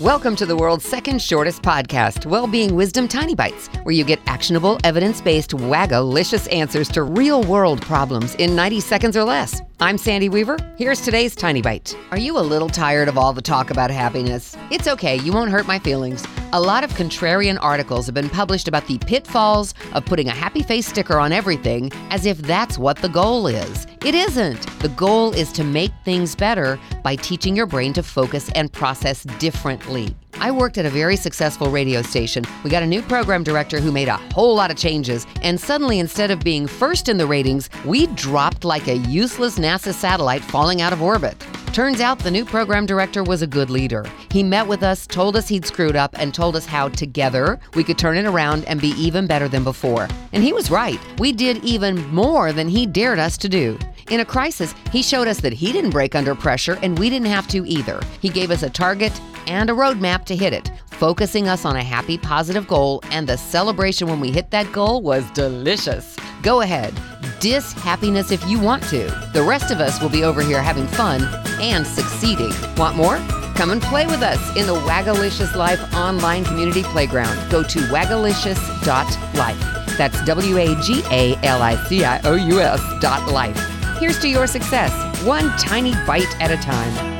Welcome to the world's second shortest podcast, Wellbeing Wisdom Tiny Bites, where you get actionable, evidence based, wagalicious answers to real world problems in 90 seconds or less. I'm Sandy Weaver. Here's today's Tiny Bite. Are you a little tired of all the talk about happiness? It's okay, you won't hurt my feelings. A lot of contrarian articles have been published about the pitfalls of putting a happy face sticker on everything as if that's what the goal is. It isn't. The goal is to make things better by teaching your brain to focus and process differently. I worked at a very successful radio station. We got a new program director who made a whole lot of changes, and suddenly, instead of being first in the ratings, we dropped like a useless NASA satellite falling out of orbit. Turns out the new program director was a good leader. He met with us, told us he'd screwed up, and told us how together we could turn it around and be even better than before. And he was right. We did even more than he dared us to do. In a crisis, he showed us that he didn't break under pressure and we didn't have to either. He gave us a target and a roadmap to hit it, focusing us on a happy, positive goal, and the celebration when we hit that goal was delicious. Go ahead, dis happiness if you want to. The rest of us will be over here having fun and succeeding. Want more? Come and play with us in the Wagalicious Life online community playground. Go to wagalicious.life. That's W A G A L I C I O U S dot life. Here's to your success, one tiny bite at a time.